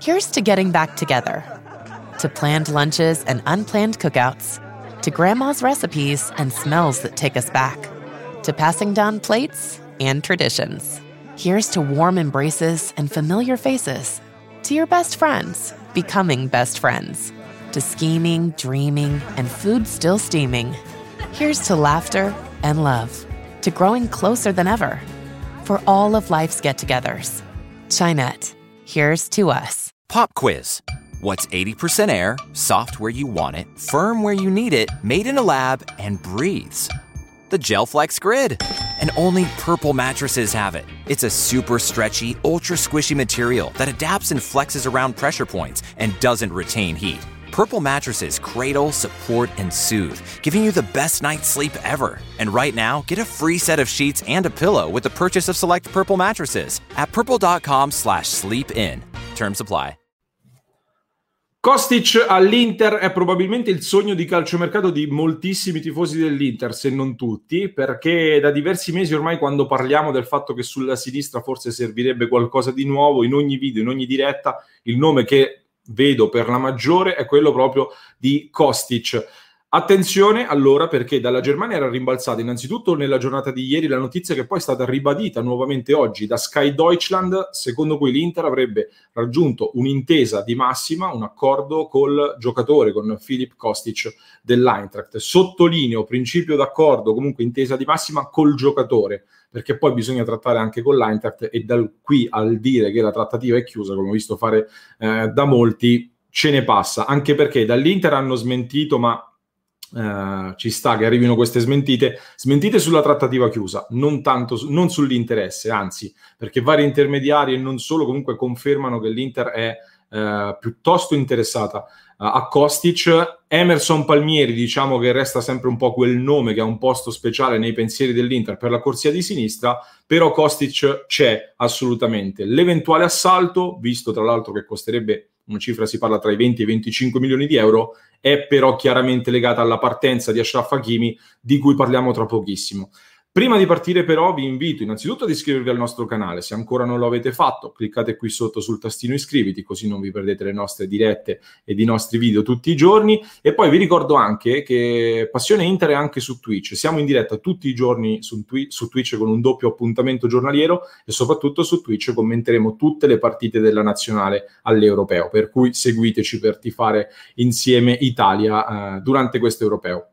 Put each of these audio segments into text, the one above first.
Here's to getting back together, to planned lunches and unplanned cookouts, to grandma's recipes and smells that take us back, to passing down plates and traditions. Here's to warm embraces and familiar faces, to your best friends becoming best friends, to scheming, dreaming, and food still steaming. Here's to laughter and love, to growing closer than ever. For all of life's get togethers. Chinette, here's to us. Pop quiz. What's 80% air, soft where you want it, firm where you need it, made in a lab, and breathes? The Gelflex Grid. And only purple mattresses have it. It's a super stretchy, ultra squishy material that adapts and flexes around pressure points and doesn't retain heat. Purple mattresses cradle, support, and soothe, giving you the best night's sleep ever. And right now, get a free set of sheets and a pillow with the purchase of select Purple mattresses at purple.com slash sleep in. Terms apply. Kostic all'Inter è probabilmente il sogno di calciomercato di moltissimi tifosi dell'Inter, se non tutti, perché da diversi mesi ormai quando parliamo del fatto che sulla sinistra forse servirebbe qualcosa di nuovo, in ogni video, in ogni diretta, il nome che vedo per la maggiore è quello proprio di Kostic. Attenzione allora perché dalla Germania era rimbalzata innanzitutto nella giornata di ieri la notizia che poi è stata ribadita nuovamente oggi da Sky Deutschland, secondo cui l'Inter avrebbe raggiunto un'intesa di massima, un accordo col giocatore, con Filip Kostic dell'Eintracht. Sottolineo principio d'accordo, comunque intesa di massima col giocatore, perché poi bisogna trattare anche con l'Eintracht e da qui al dire che la trattativa è chiusa, come ho visto fare eh, da molti, ce ne passa, anche perché dall'Inter hanno smentito, ma Uh, ci sta che arrivino queste smentite, smentite sulla trattativa chiusa, non tanto non sull'interesse, anzi, perché vari intermediari e non solo comunque confermano che l'Inter è uh, piuttosto interessata uh, a Kostic. Emerson Palmieri, diciamo che resta sempre un po' quel nome che ha un posto speciale nei pensieri dell'Inter per la corsia di sinistra, però Kostic c'è assolutamente. L'eventuale assalto, visto tra l'altro che costerebbe una cifra si parla tra i 20 e i 25 milioni di euro, è però chiaramente legata alla partenza di Ashraf Hakimi, di cui parliamo tra pochissimo. Prima di partire però vi invito innanzitutto ad iscrivervi al nostro canale, se ancora non lo avete fatto cliccate qui sotto sul tastino iscriviti così non vi perdete le nostre dirette ed i nostri video tutti i giorni. E poi vi ricordo anche che Passione Inter è anche su Twitch, siamo in diretta tutti i giorni su, twi- su Twitch con un doppio appuntamento giornaliero e soprattutto su Twitch commenteremo tutte le partite della nazionale all'europeo, per cui seguiteci per tifare insieme Italia eh, durante questo europeo.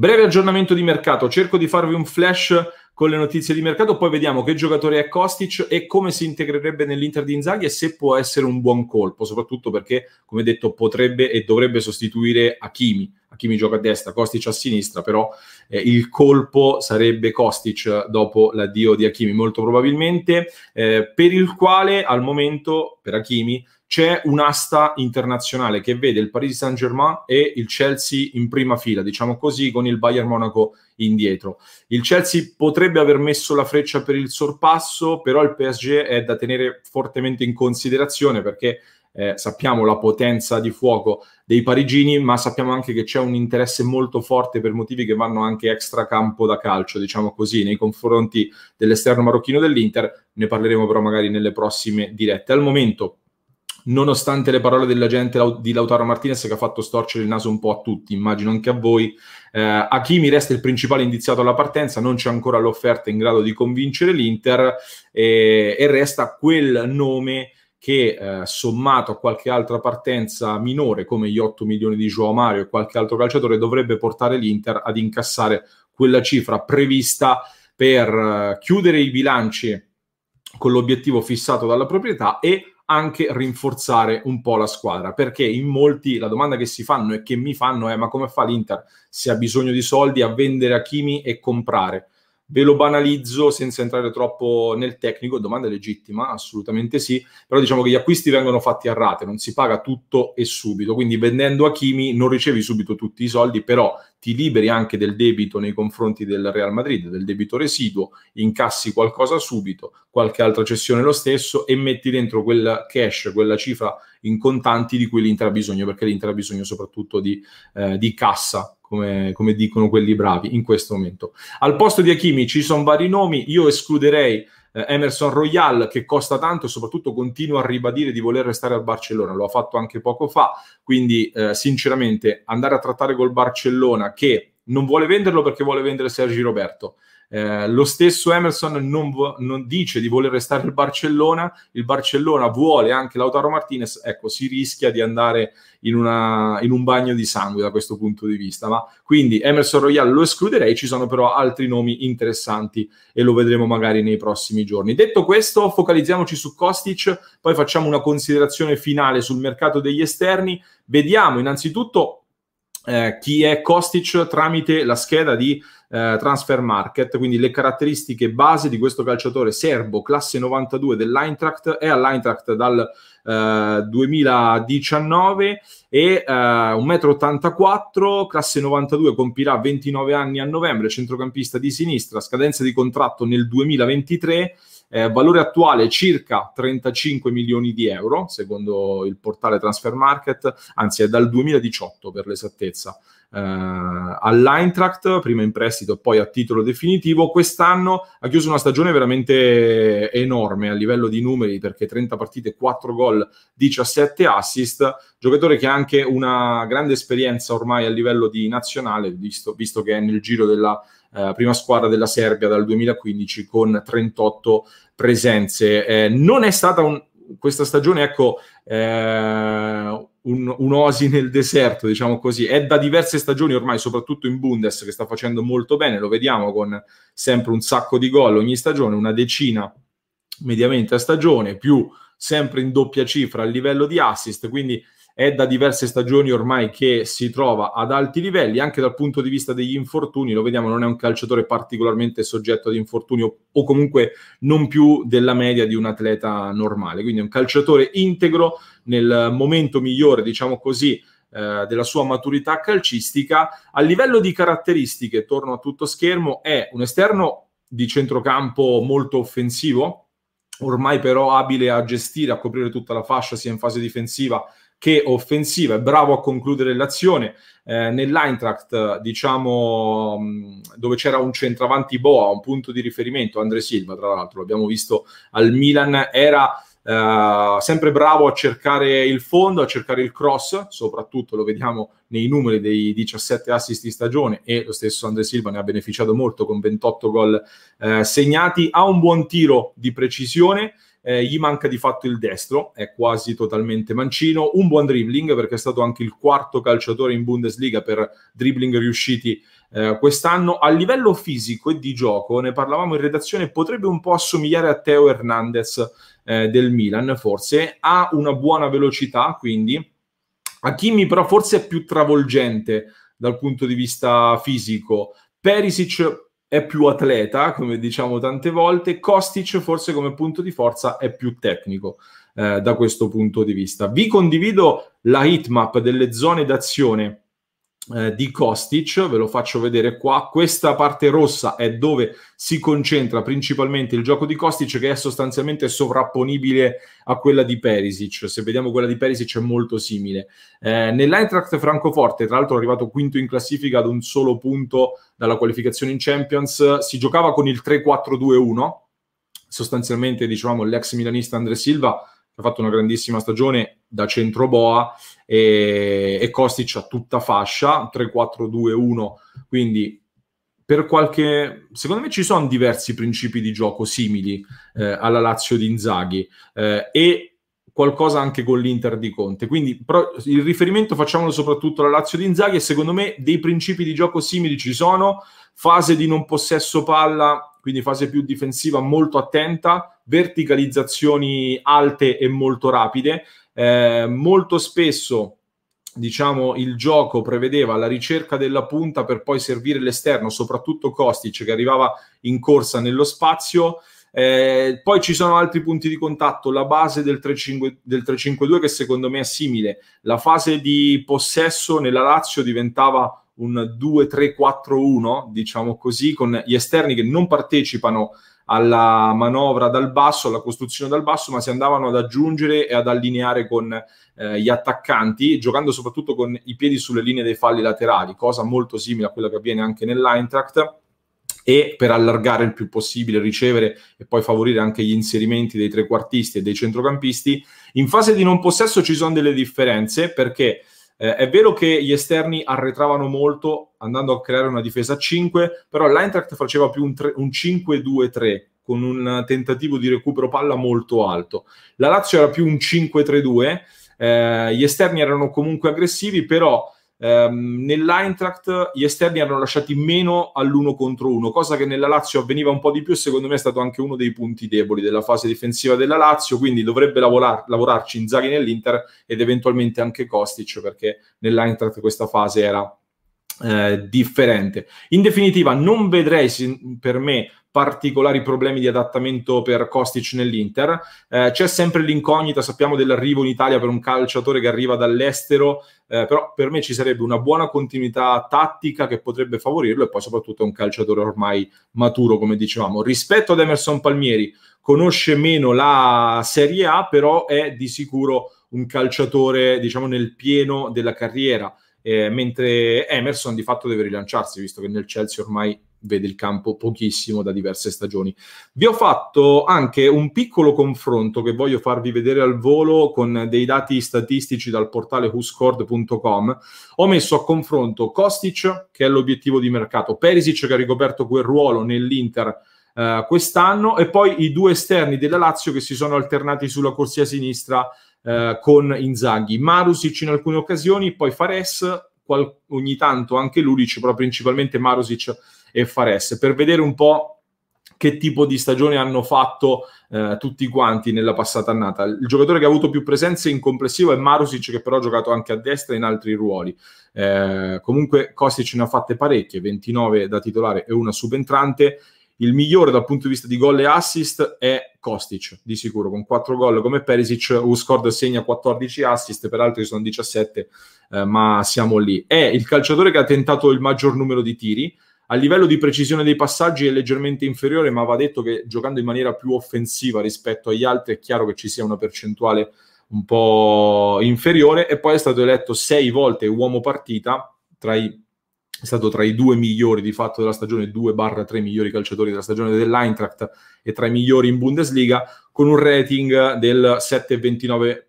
Breve aggiornamento di mercato, cerco di farvi un flash con le notizie di mercato, poi vediamo che giocatore è Kostic e come si integrerebbe nell'Inter di Inzaghi e se può essere un buon colpo, soprattutto perché, come detto, potrebbe e dovrebbe sostituire Hakimi. Hakimi gioca a destra, Kostic a sinistra, però eh, il colpo sarebbe Kostic dopo l'addio di Hakimi, molto probabilmente, eh, per il quale al momento, per Hakimi, c'è un'asta internazionale che vede il Paris Saint-Germain e il Chelsea in prima fila, diciamo così, con il Bayern Monaco indietro. Il Chelsea potrebbe aver messo la freccia per il sorpasso, però il PSG è da tenere fortemente in considerazione perché eh, sappiamo la potenza di fuoco dei parigini, ma sappiamo anche che c'è un interesse molto forte per motivi che vanno anche extra campo da calcio, diciamo così, nei confronti dell'esterno marocchino dell'Inter. Ne parleremo però magari nelle prossime dirette. Al momento nonostante le parole dell'agente di Lautaro Martinez che ha fatto storcere il naso un po' a tutti, immagino anche a voi. Eh, Hakimi resta il principale indiziato alla partenza, non c'è ancora l'offerta in grado di convincere l'Inter eh, e resta quel nome che eh, sommato a qualche altra partenza minore come gli 8 milioni di Joao Mario e qualche altro calciatore dovrebbe portare l'Inter ad incassare quella cifra prevista per eh, chiudere i bilanci con l'obiettivo fissato dalla proprietà e anche rinforzare un po' la squadra, perché in molti la domanda che si fanno e che mi fanno è ma come fa l'Inter se ha bisogno di soldi a vendere a Kimi e comprare? Ve lo banalizzo senza entrare troppo nel tecnico, domanda legittima, assolutamente sì, però diciamo che gli acquisti vengono fatti a rate, non si paga tutto e subito, quindi vendendo a Kimi non ricevi subito tutti i soldi, però ti liberi anche del debito nei confronti del Real Madrid, del debito residuo, incassi qualcosa subito, qualche altra cessione lo stesso e metti dentro quel cash, quella cifra in contanti di cui l'Inter ha bisogno, perché l'Inter ha bisogno soprattutto di, eh, di cassa come, come, dicono quelli bravi in questo momento. Al posto di Hakimi ci sono vari nomi, io escluderei eh, Emerson Royal che costa tanto e soprattutto continua a ribadire di voler restare al Barcellona, lo ha fatto anche poco fa, quindi eh, sinceramente andare a trattare col Barcellona che non vuole venderlo perché vuole vendere Sergi Roberto, eh, lo stesso Emerson non, non, dice di voler restare il Barcellona, il Barcellona vuole anche Lautaro Martinez, ecco, si rischia di andare in, una, in, un bagno di sangue da questo punto di vista. Ma quindi Emerson Royale lo escluderei, ci sono però altri nomi interessanti e lo vedremo magari nei prossimi giorni. Detto questo, focalizziamoci su Kostic, poi facciamo una considerazione finale sul mercato degli esterni. Vediamo innanzitutto eh, chi è Kostic tramite la scheda di eh, transfer market, quindi le caratteristiche base di questo calciatore serbo classe 92 dell'Eintracht, è all'Eintracht dal eh, 2019 e eh, 1,84 m, classe 92, compirà 29 anni a novembre, centrocampista di sinistra, scadenza di contratto nel 2023. Eh, valore attuale circa 35 milioni di euro, secondo il portale Transfer Market, anzi è dal 2018 per l'esattezza all'Eintracht, prima in prestito poi a titolo definitivo. Quest'anno ha chiuso una stagione veramente enorme a livello di numeri perché 30 partite, 4 gol, 17 assist. Giocatore che ha anche una grande esperienza ormai a livello di nazionale, visto, visto che è nel giro della eh, prima squadra della Serbia dal 2015 con 38 presenze. Eh, non è stata un, questa stagione, ecco, eh, un, un'osi nel deserto, diciamo così. È da diverse stagioni ormai, soprattutto in Bundes, che sta facendo molto bene, lo vediamo con sempre un sacco di gol ogni stagione, una decina mediamente a stagione, più sempre in doppia cifra a livello di assist, quindi è da diverse stagioni ormai che si trova ad alti livelli, anche dal punto di vista degli infortuni, lo vediamo, non è un calciatore particolarmente soggetto ad infortuni o, o comunque non più della media di un atleta normale, quindi è un calciatore integro nel momento migliore, diciamo così, eh, della sua maturità calcistica. A livello di caratteristiche, torno a tutto schermo, è un esterno di centrocampo molto offensivo, ormai però abile a gestire, a coprire tutta la fascia sia in fase difensiva che offensiva, è bravo a concludere l'azione. Eh, Nell'Eintracht, diciamo, dove c'era un centravanti boa, un punto di riferimento, Andre Silva, tra l'altro, l'abbiamo visto al Milan, era eh, sempre bravo a cercare il fondo, a cercare il cross, soprattutto lo vediamo nei numeri dei 17 assist di stagione e lo stesso Andre Silva ne ha beneficiato molto con 28 gol eh, segnati, ha un buon tiro di precisione, eh, gli manca di fatto il destro, è quasi totalmente mancino, un buon dribbling perché è stato anche il quarto calciatore in Bundesliga per dribbling riusciti eh, quest'anno. A livello fisico e di gioco, ne parlavamo in redazione, potrebbe un po' assomigliare a Teo Hernandez eh, del Milan, forse, ha una buona velocità, quindi Hakimi però forse è più travolgente dal punto di vista fisico. Perisic è più atleta, come diciamo tante volte, Kostic forse come punto di forza è più tecnico eh, da questo punto di vista. Vi condivido la heatmap delle zone d'azione eh, di Kostic, ve lo faccio vedere qua. Questa parte rossa è dove si concentra principalmente il gioco di Kostic, che è sostanzialmente sovrapponibile a quella di Perisic. Se vediamo quella di Perisic è molto simile. Eh, Nell'Eintracht Francoforte, tra l'altro, è arrivato quinto in classifica ad un solo punto dalla qualificazione in Champions. Si giocava con il 3-4-2-1. Sostanzialmente, diciamo, l'ex milanista Andre Silva ha fatto una grandissima stagione da centro boa e, e Kostic a tutta fascia 3-4-2-1 quindi per qualche secondo me ci sono diversi principi di gioco simili eh, alla Lazio di Inzaghi eh, e qualcosa anche con l'Inter di Conte. Quindi però, il riferimento facciamolo soprattutto alla Lazio di Inzaghi e secondo me dei principi di gioco simili ci sono, fase di non possesso palla, quindi fase più difensiva molto attenta, verticalizzazioni alte e molto rapide. Eh, molto spesso diciamo il gioco prevedeva la ricerca della punta per poi servire l'esterno, soprattutto Kostic che arrivava in corsa nello spazio. Eh, poi ci sono altri punti di contatto, la base del, 3-5, del 3-5-2 che secondo me è simile, la fase di possesso nella Lazio diventava un 2-3-4-1, diciamo così, con gli esterni che non partecipano alla manovra dal basso, alla costruzione dal basso, ma si andavano ad aggiungere e ad allineare con eh, gli attaccanti, giocando soprattutto con i piedi sulle linee dei falli laterali, cosa molto simile a quella che avviene anche nell'Eintracht e per allargare il più possibile, ricevere e poi favorire anche gli inserimenti dei trequartisti e dei centrocampisti. In fase di non possesso ci sono delle differenze perché eh, è vero che gli esterni arretravano molto andando a creare una difesa a 5, però l'Eintracht faceva più un, un 5-2-3 con un tentativo di recupero palla molto alto. La Lazio era più un 5-3-2, eh, gli esterni erano comunque aggressivi, però ehm, nell'Eintracht gli esterni erano lasciati meno all'uno contro uno, cosa che nella Lazio avveniva un po' di più e secondo me è stato anche uno dei punti deboli della fase difensiva della Lazio, quindi dovrebbe lavorar- lavorarci Inzaghi nell'Inter ed eventualmente anche Kostic perché nell'Eintracht questa fase era eh, differente. In definitiva, non vedrei per me particolari problemi di adattamento per Kostic nell'Inter. Eh, c'è sempre l'incognita, sappiamo dell'arrivo in Italia per un calciatore che arriva dall'estero, eh, però per me ci sarebbe una buona continuità tattica che potrebbe favorirlo e poi soprattutto è un calciatore ormai maturo, come dicevamo. Rispetto ad Emerson Palmieri, conosce meno la Serie A, però è di sicuro un calciatore, diciamo, nel pieno della carriera. Eh, mentre Emerson di fatto deve rilanciarsi, visto che nel Chelsea ormai vede il campo pochissimo da diverse stagioni. Vi ho fatto anche un piccolo confronto che voglio farvi vedere al volo con dei dati statistici dal portale whoscored.com. Ho messo a confronto Kostic, che è l'obiettivo di mercato, Perisic che ha ricoperto quel ruolo nell'Inter eh, quest'anno e poi i due esterni della Lazio che si sono alternati sulla corsia sinistra eh, con Inzaghi, Marusic in alcune occasioni, poi Fares, qual- ogni tanto anche Ludic, però principalmente Marusic e Fares, per vedere un po' che tipo di stagione hanno fatto eh, tutti quanti nella passata annata. Il giocatore che ha avuto più presenze in complessivo è Marusic, che però ha giocato anche a destra in altri ruoli. Eh, comunque Kostic ne ha fatte parecchie, 29 da titolare e una subentrante. Il migliore dal punto di vista di gol e assist è Kostic, di sicuro, con 4 gol come Perisic, Uscord segna 14 assist, peraltro sono 17, eh, ma siamo lì. È il calciatore che ha tentato il maggior numero di tiri, a livello di precisione dei passaggi è leggermente inferiore, ma va detto che giocando in maniera più offensiva rispetto agli altri è chiaro che ci sia una percentuale un po' inferiore e poi è stato eletto sei volte uomo partita tra i è stato tra i due migliori di fatto della stagione, 2-3 migliori calciatori della stagione dell'Eintracht e tra i migliori in Bundesliga, con un rating del 7,29%,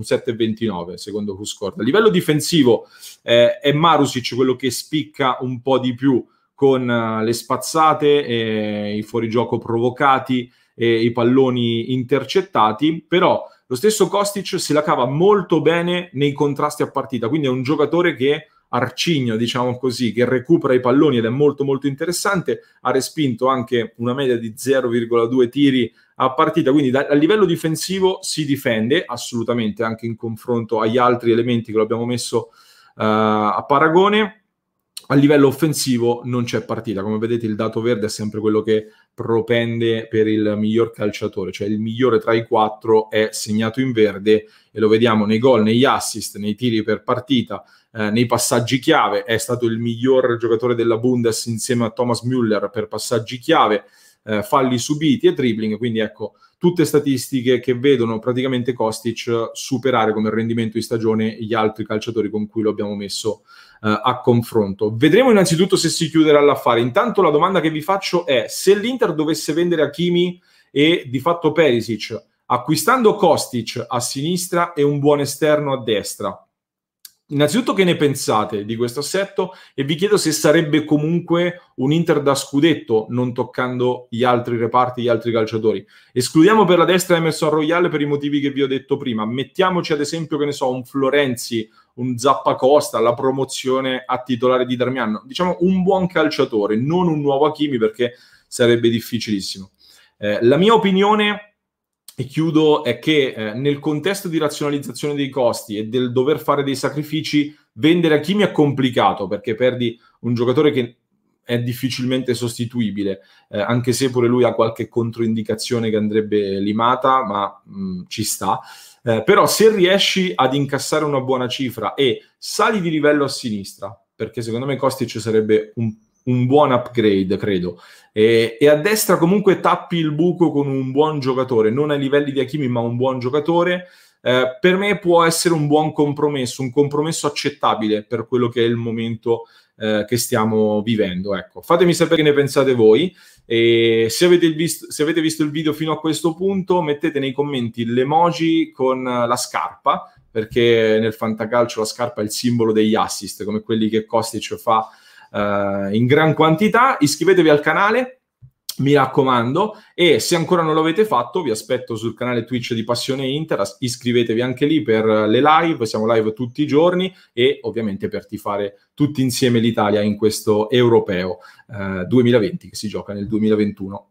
7,29 secondo WhoScored. A livello difensivo eh, è Marusic quello che spicca un po' di più con uh, le spazzate, eh, i fuorigioco provocati e i palloni intercettati, però lo stesso Kostic se la cava molto bene nei contrasti a partita, quindi è un giocatore che arcigno, diciamo così, che recupera i palloni ed è molto molto interessante, ha respinto anche una media di 0,2 tiri a partita, quindi da, a livello difensivo si difende assolutamente anche in confronto agli altri elementi che lo abbiamo messo uh, a paragone a livello offensivo non c'è partita. Come vedete, il dato verde è sempre quello che propende per il miglior calciatore, cioè il migliore tra i quattro è segnato in verde e lo vediamo nei gol, negli assist, nei tiri per partita, eh, nei passaggi chiave. È stato il miglior giocatore della Bundes insieme a Thomas Müller per passaggi chiave, eh, falli subiti e dribbling. Quindi ecco tutte statistiche che vedono praticamente Kostic superare come rendimento di stagione gli altri calciatori con cui lo abbiamo messo uh, a confronto. Vedremo innanzitutto se si chiuderà l'affare. Intanto la domanda che vi faccio è se l'Inter dovesse vendere Hakimi e di fatto Perisic, acquistando Kostic a sinistra e un buon esterno a destra, Innanzitutto che ne pensate di questo assetto e vi chiedo se sarebbe comunque un Inter da scudetto non toccando gli altri reparti, gli altri calciatori. Escludiamo per la destra Emerson Royale per i motivi che vi ho detto prima. Mettiamoci ad esempio, che ne so, un Florenzi, un Zappacosta, la promozione a titolare di Darmiano. Diciamo un buon calciatore, non un nuovo Hakimi perché sarebbe difficilissimo. Eh, la mia opinione e chiudo, è che eh, nel contesto di razionalizzazione dei costi e del dover fare dei sacrifici, vendere a Kimi è complicato perché perdi un giocatore che è difficilmente sostituibile, eh, anche se pure lui ha qualche controindicazione che andrebbe limata, ma mh, mm, ci sta. Eh, però se riesci ad incassare una buona cifra e sali di livello a sinistra, perché secondo me Kostic sarebbe un un buon upgrade, credo. E, e, a destra comunque tappi il buco con un buon giocatore, non ai livelli di Hakimi, ma un buon giocatore. Eh, per me può essere un buon compromesso, un compromesso accettabile per quello che è il momento eh, che stiamo vivendo. Ecco, fatemi sapere che ne pensate voi. E se avete, visto, se avete visto il video fino a questo punto, mettete nei commenti l'emoji con la scarpa, perché nel fantacalcio la scarpa è il simbolo degli assist, come quelli che Kostic fa uh, in gran quantità. Iscrivetevi al canale, mi raccomando, e se ancora non l'avete fatto, vi aspetto sul canale Twitch di Passione Inter, iscrivetevi anche lì per le live, siamo live tutti i giorni e ovviamente per tifare tutti insieme l'Italia in questo europeo eh, 2020 che si gioca nel 2021.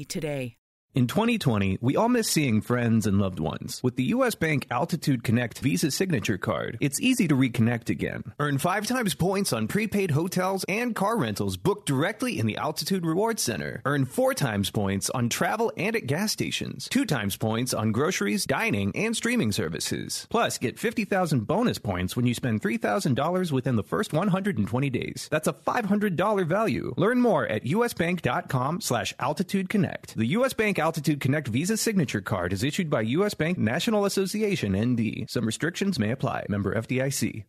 Today. In 2020, we all miss seeing friends and loved ones. With the U.S. Bank Altitude Connect Visa Signature Card, it's easy to reconnect again. Earn five times points on prepaid hotels and car rentals booked directly in the Altitude Rewards Center. Earn four times points on travel and at gas stations. Two times points on groceries, dining, and streaming services. Plus, get 50,000 bonus points when you spend $3,000 within the first 120 days. That's a $500 value. Learn more at usbank.com slash altitude connect. The U.S. Bank Altitude Connect Visa Signature Card is issued by U.S. Bank National Association ND. Some restrictions may apply. Member FDIC.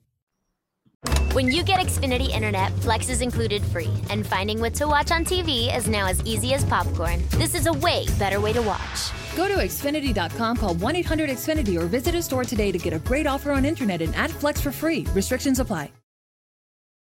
When you get Xfinity Internet, Flex is included free, and finding what to watch on TV is now as easy as popcorn. This is a way better way to watch. Go to Xfinity.com, call 1 800 Xfinity, or visit a store today to get a great offer on internet and add Flex for free. Restrictions apply.